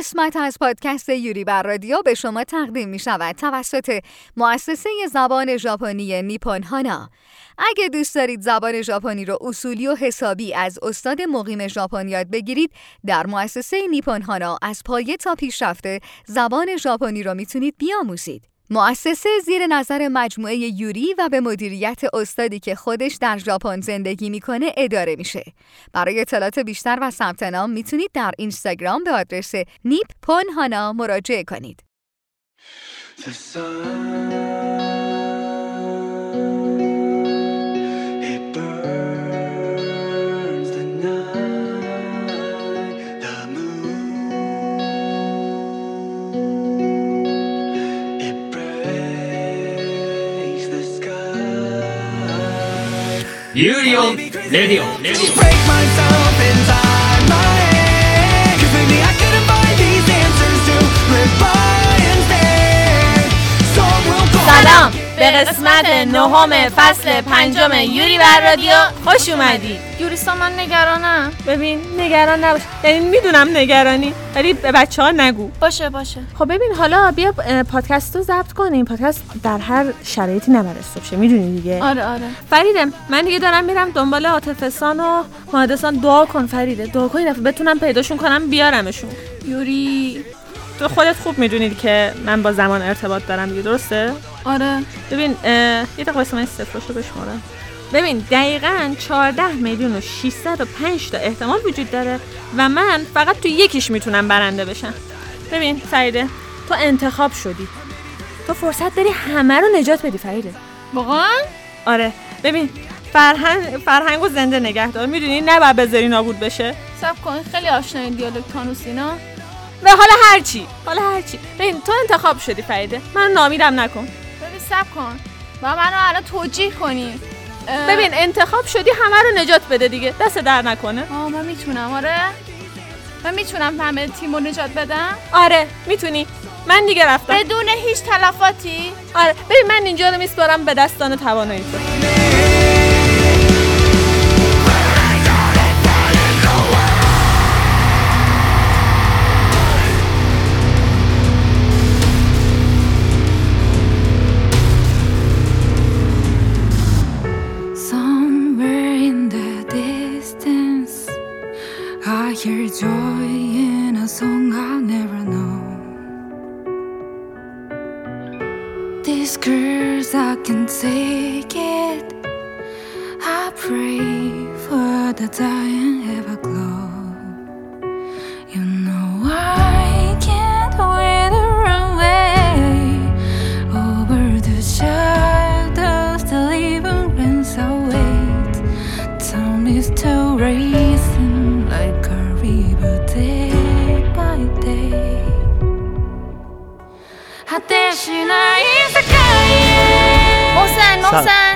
قسمت از پادکست یوری بر رادیو به شما تقدیم می شود توسط مؤسسه زبان ژاپنی نیپون هانا. اگه دوست دارید زبان ژاپنی رو اصولی و حسابی از استاد مقیم ژاپن یاد بگیرید، در مؤسسه نیپون هانا از پایه تا پیشرفته زبان ژاپنی رو می‌تونید بیاموزید. مؤسسه زیر نظر مجموعه یوری و به مدیریت استادی که خودش در ژاپن زندگی می‌کنه اداره میشه. برای اطلاعات بیشتر و ثبت نام می‌تونید در اینستاگرام به آدرس نیپ پون هانا مراجعه کنید. ユーリオンレディオ。レディオ به قسمت نهم فصل پنجم یوری بر رادیو. خوش اومدی. یوریستا من نگرانم. ببین نگران نباش. یعنی می‌دونم نگرانی ولی به بچه ها نگو. باشه باشه. خب ببین حالا بیا پادکست رو ضبط کنیم. پادکست در هر شرایطی نباید استوب شه می‌دونی دیگه؟ آره آره. فریده من دیگه دارم میرم دنبال عاطفسان و مهندسان دعا کن فریده. دعا کن بتونم پیداشون کنم بیارمشون. یوری. تو خودت خوب می‌دونید که من با زمان ارتباط دارم دیگه درسته؟ آره. ببین یه دقیقه واسه من صفرشو بشمارم. ببین دقیقا 14 میلیون و 605 تا احتمال وجود داره و من فقط تو یکیش می‌تونم برنده بشم. ببین فریده تو انتخاب شدی. تو فرصت داری همه رو نجات بدی فریده واقعا؟ آره. ببین فرهنگ فرهنگ و زنده نگه دار می‌دونی نباید بذاری نابود بشه. سب کن خیلی آشنای دیالوگ تانوس اینا. و حالا هرچی حالا هرچی. ببین تو انتخاب شدی فریده. من نامیدم نکن. ببین سب کن. و منو الان توجیه کنی. ببین انتخاب شدی همه رو نجات بده دیگه. دست در نکنه. آه من می‌تونم آره. من می‌تونم همه تیم رو نجات بدم. آره می‌تونی. من دیگه رفتم. بدون هیچ تلفاتی. آره ببین من اینجا رو میسپارم به دستان توانایی تو. Hear joy in a song I'll never know. These girls, I can take it. I pray for the dying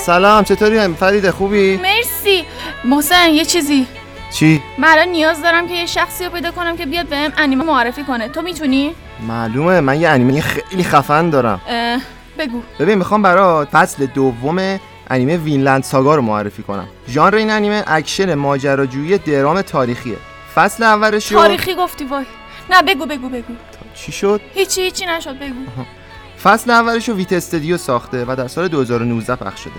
سلام چطوری؟ فرید خوبی؟ مرسی. محسن یه چیزی. چی؟ من الان نیاز دارم که یه شخصی رو پیدا کنم که بیاد بهم انیمه معرفی کنه. تو می‌تونی؟ معلومه من یه انیمه خیلی خفن دارم. اه، بگو. ببین می‌خوام برات فصل دوم انیمه وینلند ساگا رو معرفی کنم. ژانر این انیمه اکشن ماجراجویی درام تاریخیه. فصل اولش رو تاریخی گفتی وای. نه بگو بگو بگو. چی شد؟ هیچی هیچی نشد بگو. فصل اولش رو ویت استودیو ساخته و در سال 2019 پخش شده.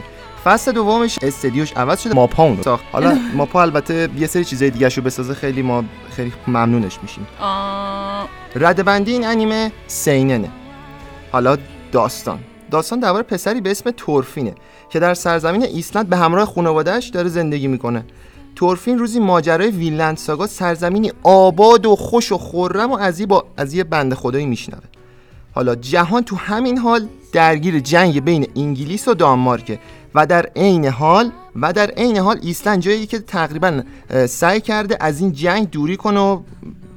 فصل دومش استدیوش عوض شده. ماپا اون ساخت. حالا ماپا البته یه سری چیزای دیگه رو بسازه خیلی ما خیلی ممنونش میشیم. ردبندی این انیمه سیننه. حالا داستان. داستان درباره پسری به اسم تورفینه که در سرزمین ایسلند به همراه خانواده‌اش داره زندگی می‌کنه. تورفین روزی ماجرای وینلند ساگا سرزمینی آباد و خوش و خرم و از یه با از یه بنده خدایی میشنوه. حالا جهان تو همین حال درگیر جنگ بین انگلیس و دانمارکه و در عین حال و در عین حال ایسلند جایی که تقریبا سعی کرده از این جنگ دوری کنه و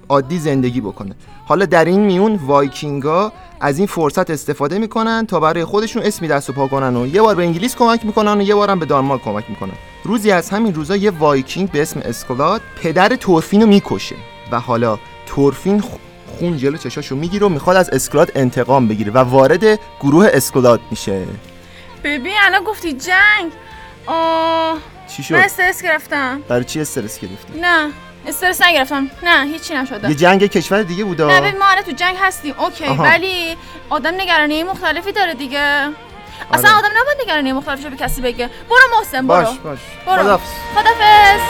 عادی زندگی بکنه. حالا در این میون وایکینگا از این فرصت استفاده می‌کنن تا برای خودشون اسمی دست و پا کنن و یه بار به انگلیس کمک می‌کنن و یه بارم به دانمارک کمک می‌کنن. روزی از همین روزا یه وایکینگ به اسم اسکولاد پدر تورفین رو می‌کشه و حالا تورفین خون جلو چشاشو می‌گیره و می‌خواد از اسکولاد انتقام بگیره و وارد گروه اسکولاد میشه. ببین الان گفتی جنگ. آه چی شد؟ من استرس گرفتم. برای چی استرس گرفتی؟ نه استرس نگرفتم. نه هیچی نشده. یه جنگ کشور دیگه بودا نه ببین ما آره تو جنگ هستیم. okay آها. ولی آدم نگرانی مختلفی داره دیگه. اصلا آره. آدم نباید نگرانی مختلفش رو به کسی بگه. برو محسن برو. باش باش. برو. خداحافظ. خدافظ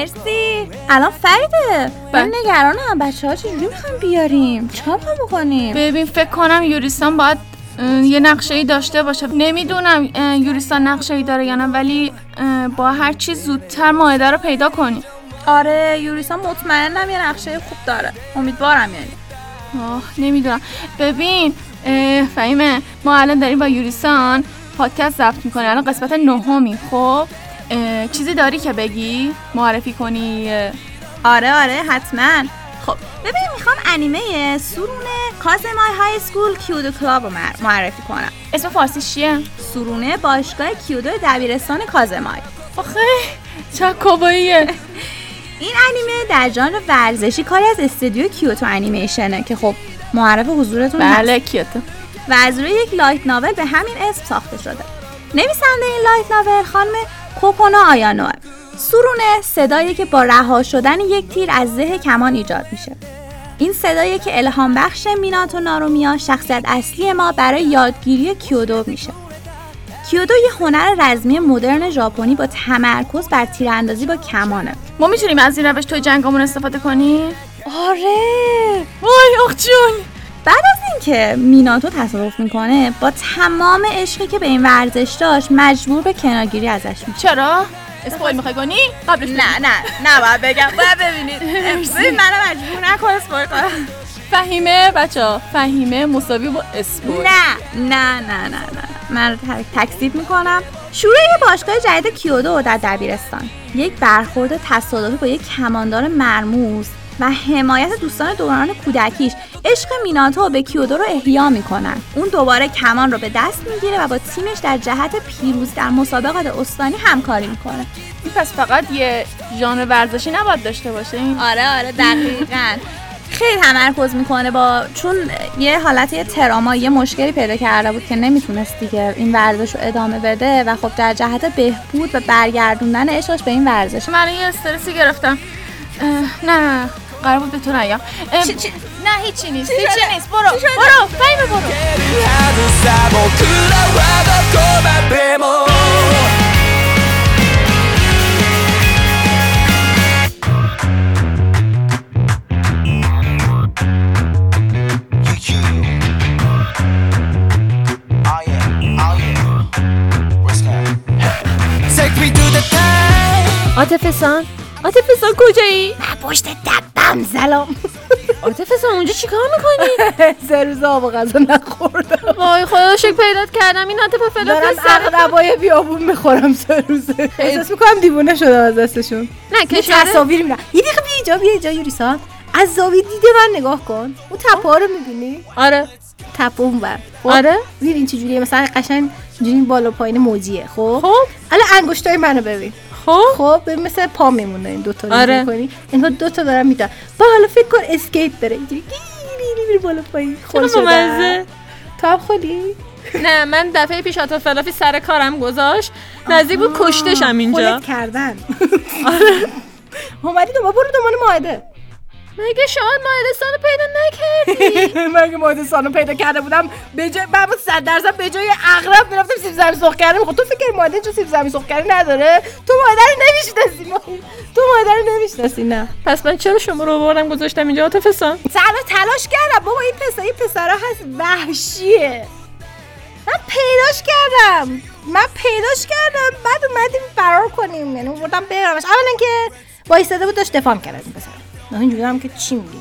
مرسی. الان فریده من نگرانم بچه ها چجوری می‌خوایم بیاریم؟ چیکار بکنیم؟ ببین فکر کنم یوریستان باید یه نقشه ای داشته باشه. نمی‌دونم یوریستان نقشه ای داره یا نه ولی با هر چی زودتر ماهده رو پیدا کنی آره یوریسا مطمئنم یه نقشه خوب داره. امیدوارم یعنی. آه نمی‌دونم. ببین فهیمه ما الان داریم با یوریسان پادکست ضبط می‌کنیم. الان قسمت نهمی خب؟ چیزی داری که بگی؟ معرفی کنی. آره آره حتما. خب ببین می‌خوام انیمه سورونه کازمای High School کیودو Club رو معرفی کنم. اسم فارسی چیه؟ سورونه باشگاه کیودو دبیرستان کازمای آخه چه کاباییه این انیمه در ژانر ورزشی کاری از استودیو کیوتو انیمیشنه که خب معرف حضورتون هست. بله کیوتو. و از روی یک light novel به همین اسم ساخته شده. نویسنده این لایت ناول خانم کوپونا آیانوه سورونه صدایی که با رها شدن یک تیر از زه کمان ایجاد میشه. این صدایی که الهام بخش میناتو نارومیا شخصیت اصلی ما برای یادگیری کیودو میشه. کیودو یه هنر رزمی مدرن ژاپنی با تمرکز بر تیراندازی با کمانه. ما می‌تونیم از این روش توی جنگامون استفاده کنیم؟ آره. وای آخ جون. بعد از اینکه میناتو تصادف می‌کنه با تمام عشقی که به این ورزش داشت مجبور به کنارگیری ازش میشه. چرا؟ اسپویل می‌خوای کنی؟ قبلش. نه نه نه باید بگم. باید ببینید. ببین منو مجبور نکن اسپویل کنم. فهیمه بچه فهیمه مساوی با اسپویل. نه نه نه نه نه. من رو تک- تکذیب می‌کنم. شروع یه باشگاه جدید کیودو در دبیرستان. یک برخورد تصادفی با یک کماندار مرموز. و حمایت دوستان دوران کودکیش. عشق میناتو به کیودو رو احیا می‌کنن. اون دوباره کمان رو به دست می‌گیره و با تیمش در جهت پیروزی در مسابقات استانی همکاری می‌کنه. این پس فقط یه ژانر ورزشی نباید داشته باشه این آره آره دقیقا. خیلی تمرکز می‌کنه با چون یه حالت یه تراما یه مشکلی پیدا کرده بود که نمی‌تونست دیگه این ورزش رو ادامه بده و خب در جهت بهبود و برگردوندن عشقش به این ورزش. من یه استرسی گرفتم. نه. قرار بود به تو نیام اه، نه هیچی نیست هیچی نیست. برو برو فهیمه برو. はず عاطف سان کجایی؟ پشت دبم زلام. عاطف سان اونجا چیکار می‌کنی؟ سه روز آب و غذا نخوردم. وای خدا شکر پیدات کردم. این عاطف فلافل دارم سر عقربای بیابون می‌خورم سه روزه احساس می‌کنم دیوونه شدم از دستشون. نه که تصاویر میرم یه دقیقه بیا اینجا بیا اینجا یوریسان از زاوی دیده من نگاه کن. اون تپه رو می‌بینی؟ آره. تپ اونور خب؟ آره. ببین چه جوریه مثلا قشنگ اینجوری بالا پایین موجیه. خب؟ خب؟ الان انگشتای منو ببین. خب؟ خب مثل پا میمونه این دوتا رو آره. می‌کنی انگار دوتا دارم میدن. با حالا فکر کن اسکیت داره اینجوری گیری بالا پایین. شدن. بامزه؟ تو هم خلی نه من دفعه پیش عاطفه فلافی سر کارم گذاشت. نزدیک بود کشتشم اینجا. خلت کردن. آره. اومدی دوباره برو دنبال ماهده. مگه شما مایدستان رو پیدا نکردی؟ من که ماهده سانو پیدا کرده بودم به جای من با صد درصد به جای اغرب می‌رفتم سیب زمینی سرخ کردم. خب تو فکر ماهده چون سیب زمینی سرخ کردی نداره؟ تو ماهده رو نمی‌شناسی تو ماهده رو نمی‌شناسی نه. پس من چرا شما رو بردم گذاشتم اینجا عاطفه سان تلاش کردم. بابا این پسر این پسرا هست وحشیه. من پیداش کردم. من پیداش کردم. بعد اومدیم فرار کنیم. یعنی بردم برمش اولا که وایساده بود داشت دفاع کرد این پسر. نه اینجوری هم که چی میگی؟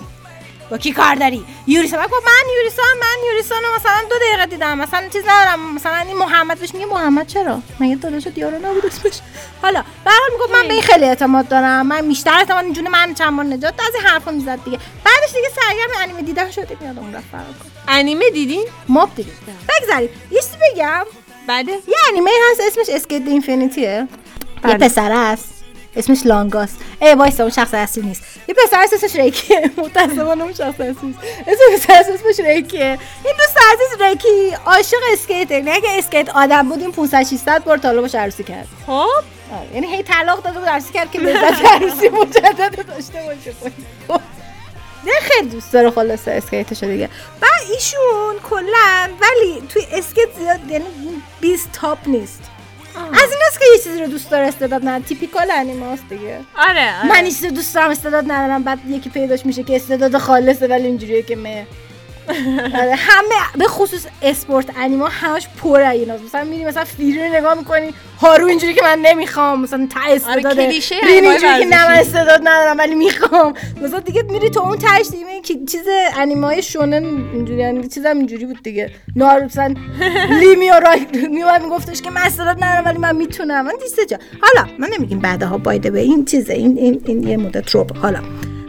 با کی کار داری؟ یوریسا من گفت من یوریسا من یوریسا رو مثلا دو دقیقه دیدم مثلا چیز ندارم مثلا این محمد بهش میگه محمد چرا؟ مگه داداش دیارا نبود اسمش؟ حالا به هر حال می‌گفت من به این خیلی اعتماد دارم من بیشتر اعتماد اینجوری من چند بار نجات از این حرفا می‌زد دیگه. بعدش دیگه سرگرم انیمه دیدن شدیم یادمون رفت فرار کن انیمه دیدین ماب دیدیم بگذاریم یه چیزی بگم. بله یه انیمه هست اسمش اسکیت اینفینیتیه یه بله. پسر است اسمش لانگاس. ای وایسا اون شخص اصلی نیست. یه پسر اسمش ریکیه. متاسفانه اون شخص اصلی نیست. اسم پسر اسمش ریکیه. این دوست عزیز ریکی عاشق اسکیته یعنی اگه اسکیت آدم بود این 500 600 بار تا حالا باش عروسی کرد. خب؟ آره، یعنی هی طلاق داده بود عروسی کرد که لذت عروسی مجدد داشته باشه. خب. نه خیلی دوست داره خلاصه اسکیتشو دیگه. و ایشون کلا ولی توی اسکیت زیاد یعنی 20 تاپ نیست. از این که یه چیزی رو دوست داره استعداد نداره تیپیکال انیماست دیگه. آره, آره. من این چیزی رو دوست دارم استعداد ندارم بعد یکی پیداش میشه که استعداد خالصه ولی اینجوریه که مه. همه به خصوص اسپورت انیما همش پر ایناست مثلا میری مثلا فیری رو نگاه می‌کنی هارو اینجوری که من نمی‌خوام. مثلا ته استعداد کلیشه رین انیمای اینجوری که نه من. استعداد ندارم ولی می‌خوام. مثلا دیگه میری تو اون تهش دیگه که چیز انیمای شونن اینجوری یعنی چیزم اینجوری بود دیگه. نار مثلا لیمیو رای میومد میگفتش که من استعداد ندارم ولی من می‌تونم. من دیسته جا. حالا من نمیگیم بعدها بایده به این چیزه این این این یه مدت تروپ حالا.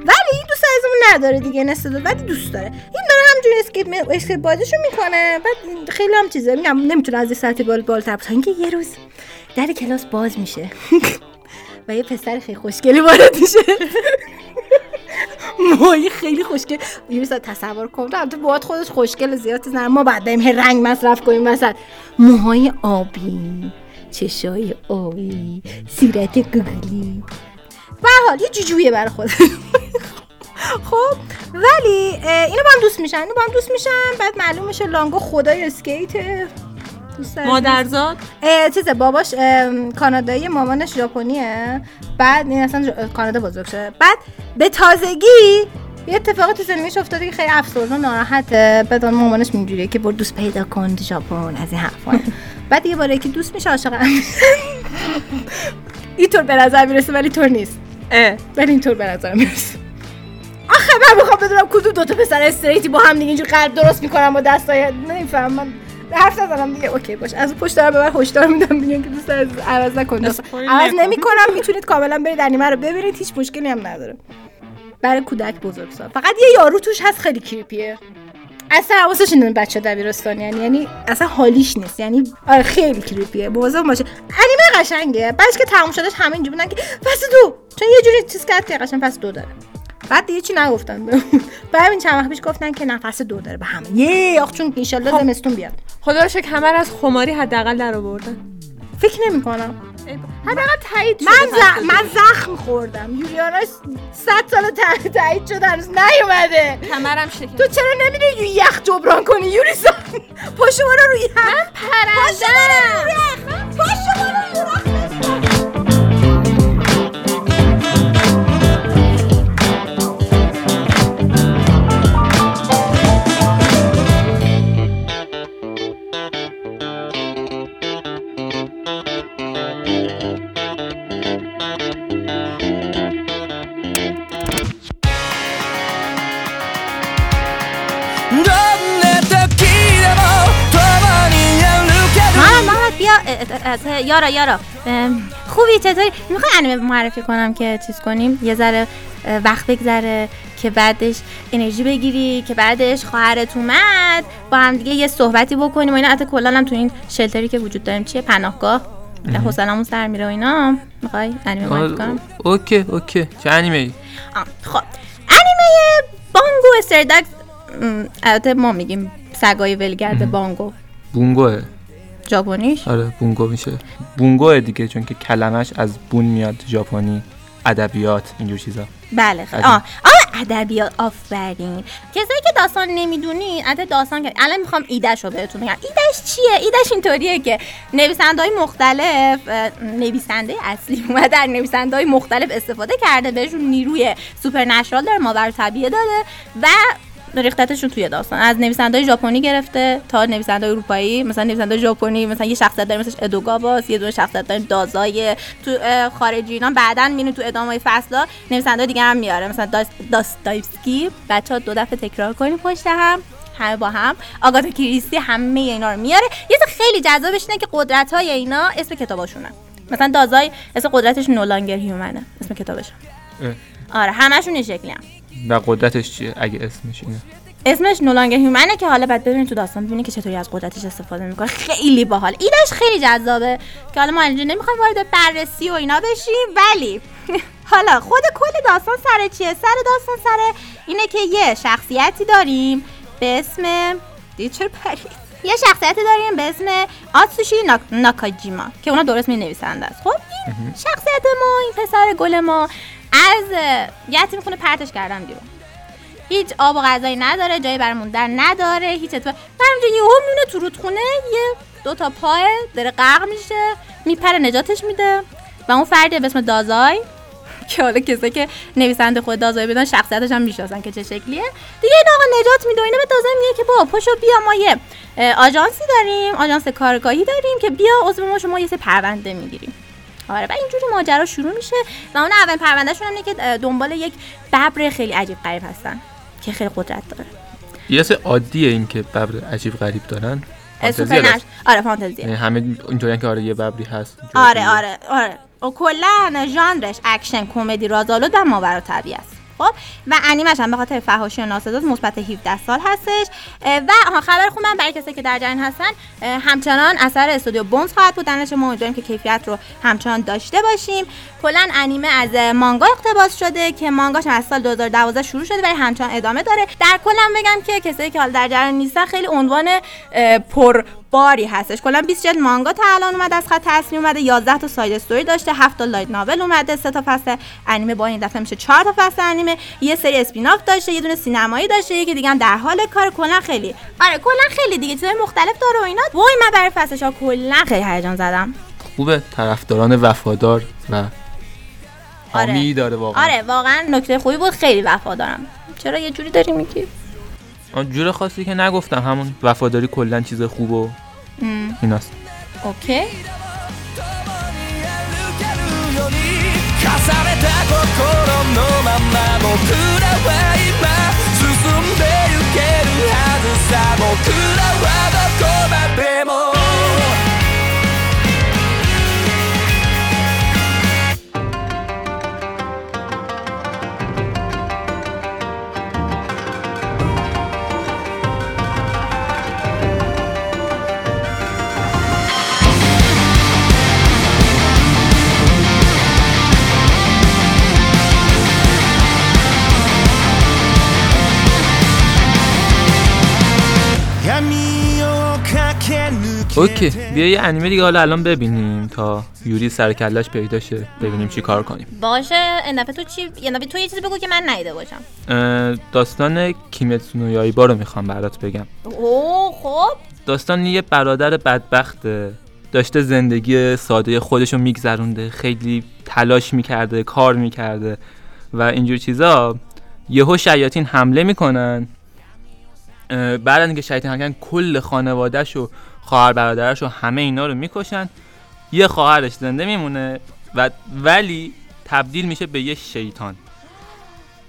ولی عزیزمون نداره دیگه این استعداد ولی دوست داره. این داره همجوری اسکیت می... اسکیت بازیشو می‌کنه. بعد خیلی هم چیزه. میگم نمی‌تونه از سطح بال بالتر تا اینکه یه روز در کلاس باز میشه و یه پسر خیلی خوشگلی وارد میشه. موهای خیلی خوشگل یه روز تصور کن. تو باید خودش خوشگل زیاد نداره. ما بعد رنگ مصرف کنیم مثلا. موهای آبی چشای آبی صورت گوگلی. به حال یه جوجویه برای خود خب ولی اینو با هم دوست میشن اینو با هم دوست میشن بعد معلوم میشه لانگو خدای اسکیت. مادرزاد؟ چیزه باباش کانادایی مامانش ژاپنیه. بعد این اصلا کانادا بزرگ شده بعد به تازگی یه اتفاقی تو زندگیش افتاده که خیلی افسرده و ناراحته. بعد مامانش اینجوریه که برو دوست پیدا کن تو ژاپن از این حرفا. بعد یه باره که دوست میشه عاشق هم اینطور به نظر می‌رسه ولی طور نیست. ولی اینطور به نظر می‌رسه. آخه من می‌خوام بدونم کدوم دوتا پسر استریتی با هم دیگه اینجور قلب درست می‌کنم با دستای نمیفهم من حرف نزنم دیگه. اوکی باش. از اون پشت دارم ببر هشدار میدم میگن که دوست از عوض نکن عوض. نمی‌کنم می‌تونید کاملا برید انیمه رو ببینید هیچ مشکلی هم نداره. برای کودک بزرگسال. فقط یه یارو توش هست خیلی کریپیه. اصلا حواسش این بچه دبیرستان یعنی یعنی اصلا حالیش نیست. یعنی آره خیلی کریپیه. مواظب باشه. انیمه قشنگه. بعدش که تموم شدش همه اینجوری بودن که فصل دو. چون یه جوری چیز کرد که قشنگ فصل دو داره. بعد دیگه چی نگفتن. بعد همین چند وقت پیش گفتن که فصل دو داره به همه. یه آخ چون انشالله زمستون بیاد. خدا رو شکر همه از خماری حداقل در آوردن. فکر نمی کنم. حداقل تایید شده من, ز... من زخم خوردم. یولیانا صد سال ت- تایید شده هنوز نیومده. کمرم شکر تو چرا نمیری روی یخ جبران کنی یوریسا پاشو برو روی یخ من پرندم. پاشو برو روی یارا یارا. خوبی چطوری؟ می‌خوای انیمه معرفی کنم که چیز کنیم؟ یه ذره وقت بگذره که بعدش انرژی بگیری که بعدش خواهرت اومد. با هم دیگه یه صحبتی بکنیم و اینا. حتی کلا هم تو این shelter ی که وجود داریم. چیه؟ پناهگاه. حوصلمون سر میره و اینا. می‌خوای انیمه معرفی کنم؟ OK OK. چه انیمه ای خب. انیمه Bungo Stray Dogs. م، البته ما میگیم سگای ولگرد بانگو. بونگوه. ژاپنیش آره بونگو میشه. بونگوه دیگه چون که کلمش از بون میاد ژاپنی ادبیات اینجور چیزا. بله خیلی ادبی. آه ادبیات آفرین. کسایی که داستان نمی‌دونی البته داستان که الان می‌خوام ایدهش رو بهتون بگم. ایدهش چیه؟ ایدهش اینطوریه که نویسنده های مختلف نویسنده اصلی اومده از نویسنده های مختلف استفاده کرده بهشون نیروی سوپر نشرال داره ماور طبیعه داده و ریختتشون توی داستان. از نویسنده ژاپنی گرفته تا نویسنده اروپایی. مثلا نویسنده ژاپنی مثلا یه شخصیت داریم مثل ادوگاواس یه دونه شخصیت داریم دازای تو خارجی اینا بعدا تو ادامه فصلا نویسنده دیگه هم میاره مثلا داس داستایفسکی. بچه دو دفعه تکرار کنیم پشت هم. همه با هم. آگاتا کریستی همه اینا رو میاره. یه خیلی جذابش اینه که قدرت های اینا اسم کتاباشونه. مثلا دازای اسم قدرتش نولانگر هیومنه. اسم کتابش. آره همشون این شکلی هم. و قدرتش چیه؟ اگه اسمش اینه. اسمش نولانگر هیومنه که حالا بعد ببینید تو داستان ببینید که چطوری از قدرتش استفاده می‌کنه. خیلی باحال. ایدش خیلی جذابه. که حالا ما اینجا نمی‌خوایم وارد بررسی و اینا بشیم ولی حالا خود کل داستان سر چیه؟ سر داستان سر اینه که یه شخصیتی داریم به اسم دید چرا پرید یه شخصیتی داریم به اسم آتسوشی ناک... ناکاجیما که اونا درست می نویسنده است خب؟ این شخصیت ما این پسر گل ما. از یتیم خونه پرتش کردن بیرون. هیچ آب و غذایی نداره جایی برای موندن نداره هیچ اتفاق و همینجا یهو میونه تو رودخونه یه دو تا پای داره غرق میشه میپره نجاتش میده. و اون فردی به اسم دازای که حالا کسی که نویسنده خود دازای بدن شخصیتش هم می‌شناسن که چه شکلیه. دیگه این آقا نجات میده و اینا به دازای میگه که با پاشو بیا ما یه آژانسی داریم آژانس کارگاهی داریم که بیا عضو ما شما یه سری پرونده می‌گیریم. آره و اینجوری ماجرا شروع میشه و اون اول پروندهشون هم اینه که دنبال یک ببر خیلی عجیب غریب هستن که خیلی قدرت داره. یه سه عادیه این که ببر عجیب غریب دارن. آره فانتزیه. یعنی همه اینطوری که آره یه ببری هست اینجوری آره آره آره. و کلا ژانرش اکشن کمدی رازآلود و ماورا طبیعی است. خب و انیمش هم به خاطر فحاشی و ناسزاست مثبت 17 سال هستش. و خبر خوبم برای کسایی که در جریان هستن همچنان اثر استودیو بونز خواهد بود. درنش ما امیدواریم که کیفیت رو همچنان داشته باشیم. کلا انیمه از مانگا اقتباس شده که مانگاش از سال 2012 شروع شده ولی همچنان ادامه داره. در کل هم بگم که کسایی که حالا در جریان نیستن خیلی عنوان پر باری هستش. کلا 20 جلد مانگا تا الان اومده از خط اصلی اومده 11 تا side story داشته 7 تا light novel اومده 3 تا فصل انیمه. با این دفعه میشه 4 تا فصل انیمه. یه سری spin-off داشته یه دونه سینمایی داشته یکی دیگه هم در حال کار. کلا خیلی. آره کلا خیلی دیگه. چیزای مختلف داره و اینا. وای من برای فصل ها کلا خیلی هیجان زدم. خوبه. طرفداران وفادار و حامی داره واقعا. آره واقعا نکته خوبی بود. خیلی وفادارم. چرا یه جوری داری میگی؟ جور خاصی که نگفتم همون وفاداری کلا چیز خوب و ایناست. اوکی. 重 اوکی بیا یه انیمه دیگه حالا الان ببینیم تا یوری سر کلش پیدا شه ببینیم چی کار کنیم. باشه این تو چی یه تو یه چیزی بگو که من نیده باشم. داستان کیمتسو نو یایبا رو می‌خوام برات بگم. اوه خب. داستان یه برادر بدبخته داشته زندگی ساده خودشو میگذرونده خیلی تلاش می‌کرده کار می‌کرده و اینجور چیزا. یهو شیاطین حمله می‌کنن. بعد اینکه شیاطین حمله کل خانوادهش و خواهر برادرش و همه اینا رو می‌کشن. یه خواهرش زنده میمونه و ولی تبدیل میشه به یه شیطان.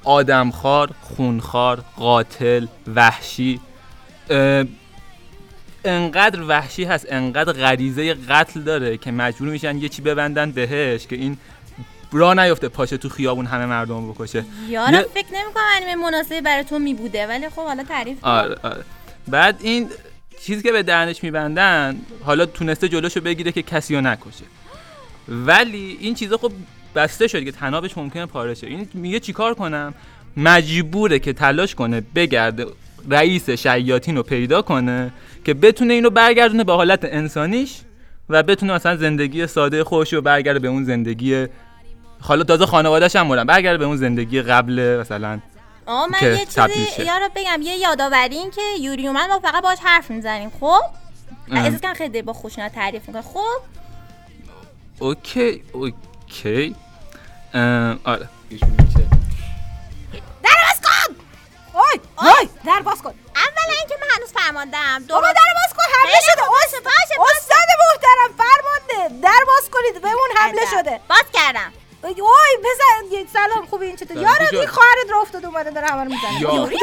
آدمخوار خونخوار قاتل وحشی. انقدر وحشی هست انقدر غریزه قتل داره که مجبور میشن یه چی ببندن بهش که این را نیفته پاشه تو خیابون همه مردم بکشه. یارم یه- فکر نمی‌کنم انیمه مناسبی برای تو می بوده ولی خب حالا تعریف. آره آره. بعد این چیزی که به دهنش میبندن حالا تونسته جلوشو بگیره که کسی رو نکشه. ولی این چیزا خب بسته شد که تنابش ممکنه پاره شه این میگه چیکار کنم؟ مجبوره که تلاش کنه بگرده رئیس شیاطین رو پیدا کنه که بتونه اینو برگردونه به حالت انسانیش و بتونه مثلا زندگی ساده خوش رو برگرده به اون زندگی حالا تازه خانواده‌ش هم مردن برگرده به اون زندگی قبل مثلا آه من یه چیزی. یارو بگم یه یادآوری این که یوری اومد ما فقط باهاش حرف می‌زنیم. خب. احساس کنم خیلی با خوشنط تعریف می‌کنه خب؟ اوکی اوکی. آره. در باز کن! وای وای در باز کن. اولا اینکه من هنوز فرماندم بابا در باز کن حمله شده. استاد محترم فرمانده. در باز کنید بهمون حمله بله. شده. باز کردم. وای بزن. سلام خوبی؟ این چطور شد. این خواهرت را افتاد اومده داره همه رو می‌زنه.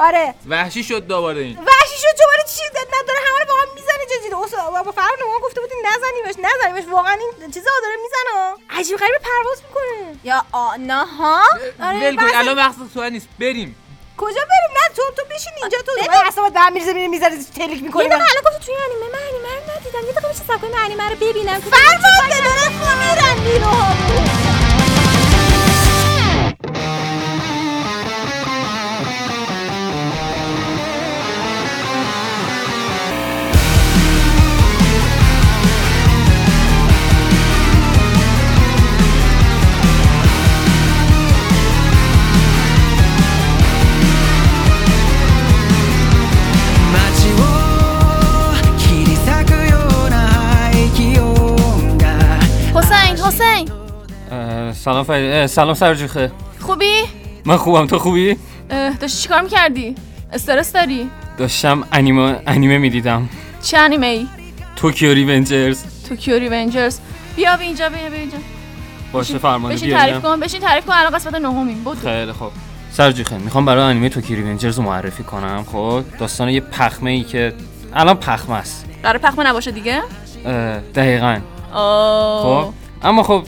آره. وحشی شد دوباره این. وحشی شد دوباره چی نداره همه رو با هم می‌زنه جدی استاد بابا فرمان ما گفته بودین نزنیمش نزنیمش. واقعا این چیزا داره می‌زنه. عجیب غریب پرواز می‌کنه. یا آنا ها؟ آره، ول کن بحث- الان وقت سوال نیست. بریم. کجا بریم؟ نه تو تو بشین اینجا تو. من اصلا به هم میریزه میره می‌ذاره تلک می‌کنه دقیقه الان گفتی توی انیمه من انیمه رو ندیدم. یه دقیقه میشه من انیمه رو ببینم. که فرمانده داره میرن نیروها سلام فرید سلام سرجوخه. خوبی؟ من خوبم. تو خوبی؟ داشتی چیکار می‌کردی؟ استرس داری؟ داشتم انیمه انیمه می‌دیدم. چه انیمه ای Tokyo Revengers. Tokyo Revengers. بیا بیا اینجا بیا بیا اینجا. باشه فرمانده بشین. تعریف کن بشین تعریف کن الان قسمت نهمیم. بود خیلی خوب. سرجوخه می‌خوام برای انیمه Tokyo Revengers رو معرفی کنم. خب داستان یه پخمه ای که الان پخمه است. قرار پخمه نباشه دیگه؟ دقیقاً. آه. خب اما خب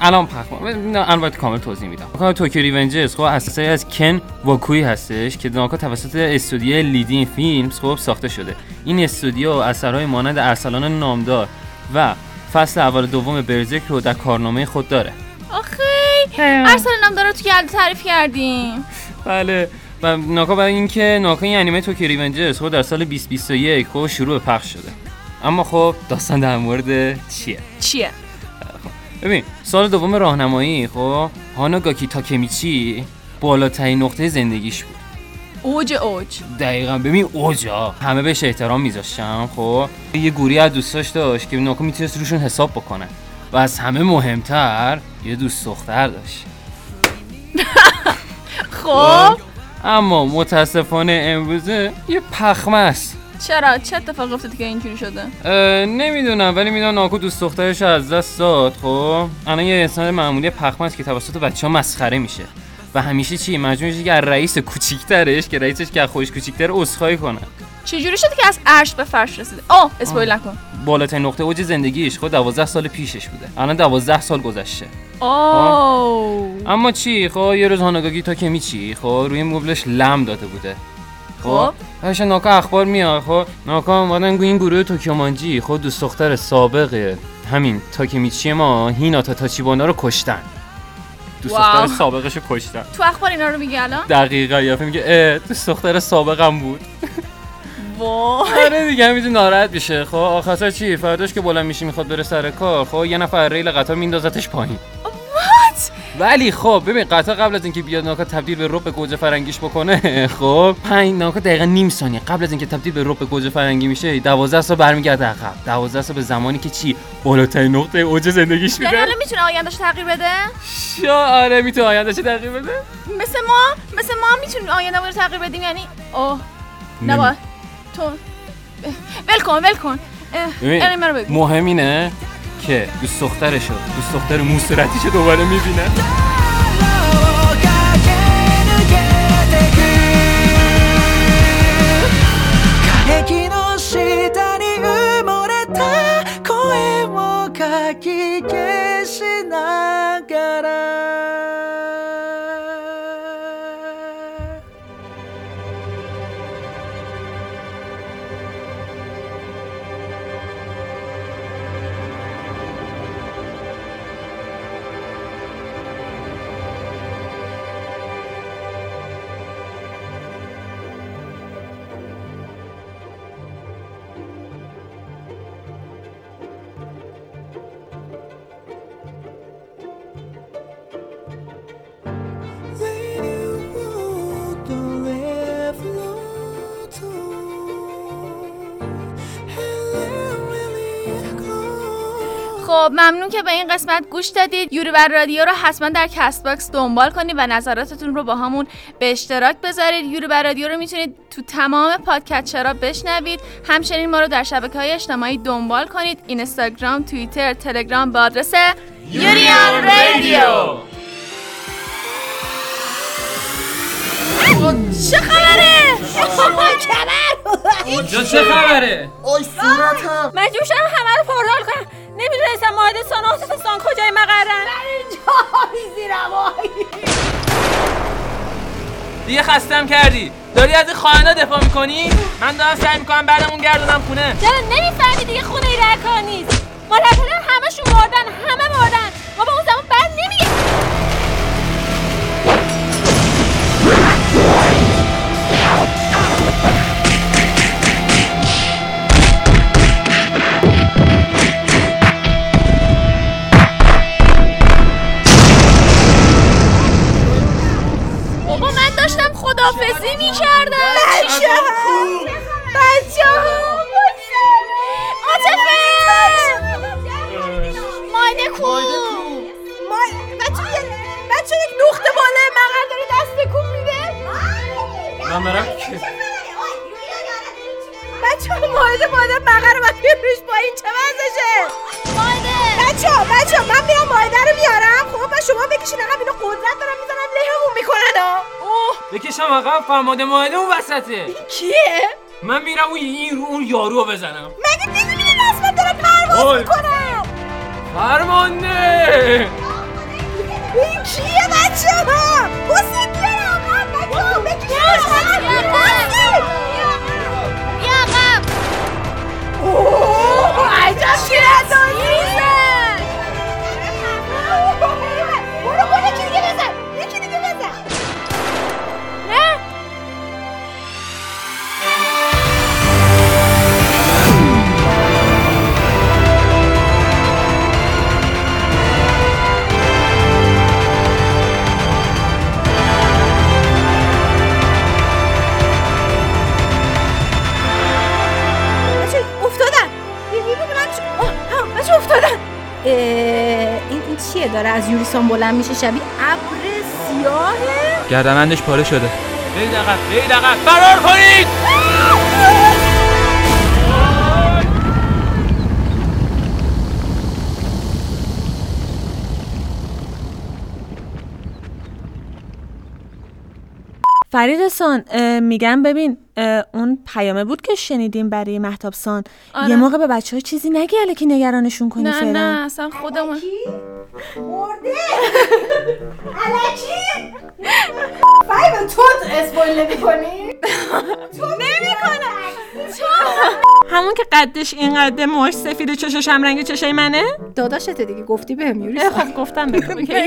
الان نه البته کامل توضیح میدم. می‌خوام Tokyo Revengers. خب اساسا از کن واکویی هستش که ناکا توسط استودیو لیدین فیلمز خب ساخته شده. این استودیو اثرهای مانند ارسلان نامدار و فصل اول دوم برزرک رو در کارنامه خود داره. آخی ارسلان نامداره تو گلد تعریف کردیم. بله. و ناکا برای اینکه ناکا این انیمه Tokyo Revengers خب در سال 2021 خب شروع پخش شده. اما خب داستان در مورد چیه؟ چیه؟ ببین سال دوم راهنمایی خب؟ هاناگاکی تاکمیچی بالاترین نقطه زندگیش بود. اوج اوج. دقیقا. ببین اوجا همه بهش احترام میذاشتن خب؟ یه گوری از دوستاش داشت که ناکو می‌تونست روشون حساب بکنه. و از همه مهمتر یه دوست دختر داشت. خب؟ اما متاسفانه امروزه یه پخمه است. چرا؟ چه اتفاقی افتاد که اینجوری شده؟ نمی‌دونم ولی می‌دونم ناکو دوست دخترش از دست داد خب؟ الان یه انسان معمولی پخمه است که توسط بچه ها مسخره میشه. و همیشه چی؟ مجبور میشه که از رئیس کوچیکترش که رئیسش که از خودش کوچیکتر عذرخواهی کنه. چجوری شده که از عرش به فرش رسیده؟ آه اسپویل نکن. بالاترین نقطه اوج زندگیش خود 12 سال پیشش بوده. الان 12 سال گذشته. آه اما چی؟ خب یه روز هاناگاگی تا که میچی؟ خب روی مبلش لم داده بوده. خب؟ هاشه ناکا اخبار میاد خب؟ ناکا اومدن این گروه توکیومانجی خب دوست دختر سابق همین تاکمیچی ما هیناتا تاچیبانا رو کشتن. دوست. دختر سابقش رو کشتن. تو اخبار اینا رو میگی الان؟ دقیقا یا میگه اه دوست دختر سابقم بود. وای. آره دیگه همینجور ناراحت میشه. خب آخر سر چی؟ فرداش که بلند میشه می‌خواد بره سر کار. خب یه نفر ریل قطار میندازتش پایین. ولی خب ببین قطار قبل از اینکه بیاد ناکا تبدیل به رب گوجه فرنگیش بکنه. خب. پنج ناکا دقیقا نیم ثانیه. قبل از اینکه تبدیل به رب گوجه فرنگی میشه 12 سال برمیگرده عقب. 12 سال به زمانی که چی؟ بالاترین نقطه اوج زندگیش یعنی میده الان می‌تونه آیندهش تغییر بده؟ آره می‌تونه آیندهش تغییر بده. مثل ما؟ مثل ما می‌تونیم آینده رو تغییر بدیم؟ یعنی اوه نباید تو ول کن ول مهم اینه که دوست دخترشو دوست دختر موصورتیشو دوباره می‌بینه. 枯 خب ممنون که به این قسمت گوش دادید. یوری بر رادیو رو حتما در Castbox دنبال کنید و نظراتتون رو باهامون به اشتراک بذارید. یوری بر رادیو رو می‌تونید تو تمام پادکسترها بشنوید. همچنین ما رو در شبکه های اجتماعی دنبال کنید. اینستاگرام توییتر تلگرام به آدرس یوریان رادیو. چه خبره؟ اینجا چه خبره؟ آی صورتم. مجبور شدم همه رو پردال کنم. نمی‌دونستم مهندسان آتفستان کجای مقرن. دیگه خستم کردی. داری از این خواهنده دفاع می‌کنی؟ من دارم سعی می‌کنم بعدمون گردونم خونه. چرا نمی‌فهمی دیگه خونه ای در کار نیست. مادرپدر همشون مردن همه مردن. خدافزی می‌کردم بچه بچه عاطفه مایده کو ما بچه بچه یک نقطه بالا مقر داره دست کن میده. من برم. که بچه مایده بالا مقر رو روش با این چه وضعشه؟ مایده بچه بچه من میرم مایده رو میارم خب شما بکشین عقب اینو قدرت دارم می‌زنم لهمون می‌کنن ها بکشم عقب فرماده ماهده اون وسطه. کیه؟ من میرم اون این رو اون یارو رو بزنم. مگه می‌دونی رسمت داره پرواز اوی. می‌کنم فرمانده. این کیه بچه ها؟ حسین بیار عقب ها بکشین عقب! بیا عقب عجب شیرندازیه برو یوریسان بلند میشه شبیه ابر سیاهه. گردمندش پاره شده. برید عقب برید عقب فرار کنید! فرید سان میگم ببین اون پیامه بود که شنیدیم برای محتاب سان. آره. یه موقع به بچه ها چیزی نگی که نگرانشون کنی نه فعلا. نه اصلا خودمون. مرده؟ علکی فایبا تو اسپویل نمی کنی؟ تو نمی کنم همون که قدش اینقدر ماش سفید چشاش هم رنگ چشای منه؟ داداشته دیگه گفتی؟ بهم یوری خب گفتم بگو که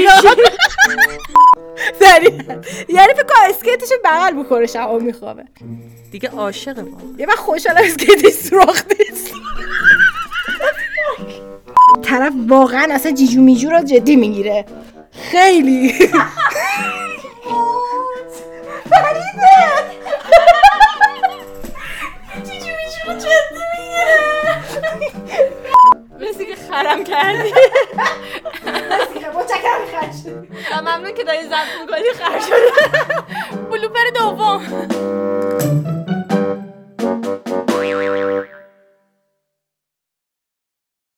یعنی فکر کنم اسکیتش بغل می‌خوره شبا میخوابه. دیگه عاشقه ما. یه وقت خوشحالم اسکیتش سراخ نیست. طرف واقعا اصلا جیجو میجو رو جدی می‌گیره. خیلی. فریده جیجو میجو رو جدی مرسی که خرم کردی. متکرم خرج و ممنون که داری زبط می‌کنی خرج شده بلوپر دوم.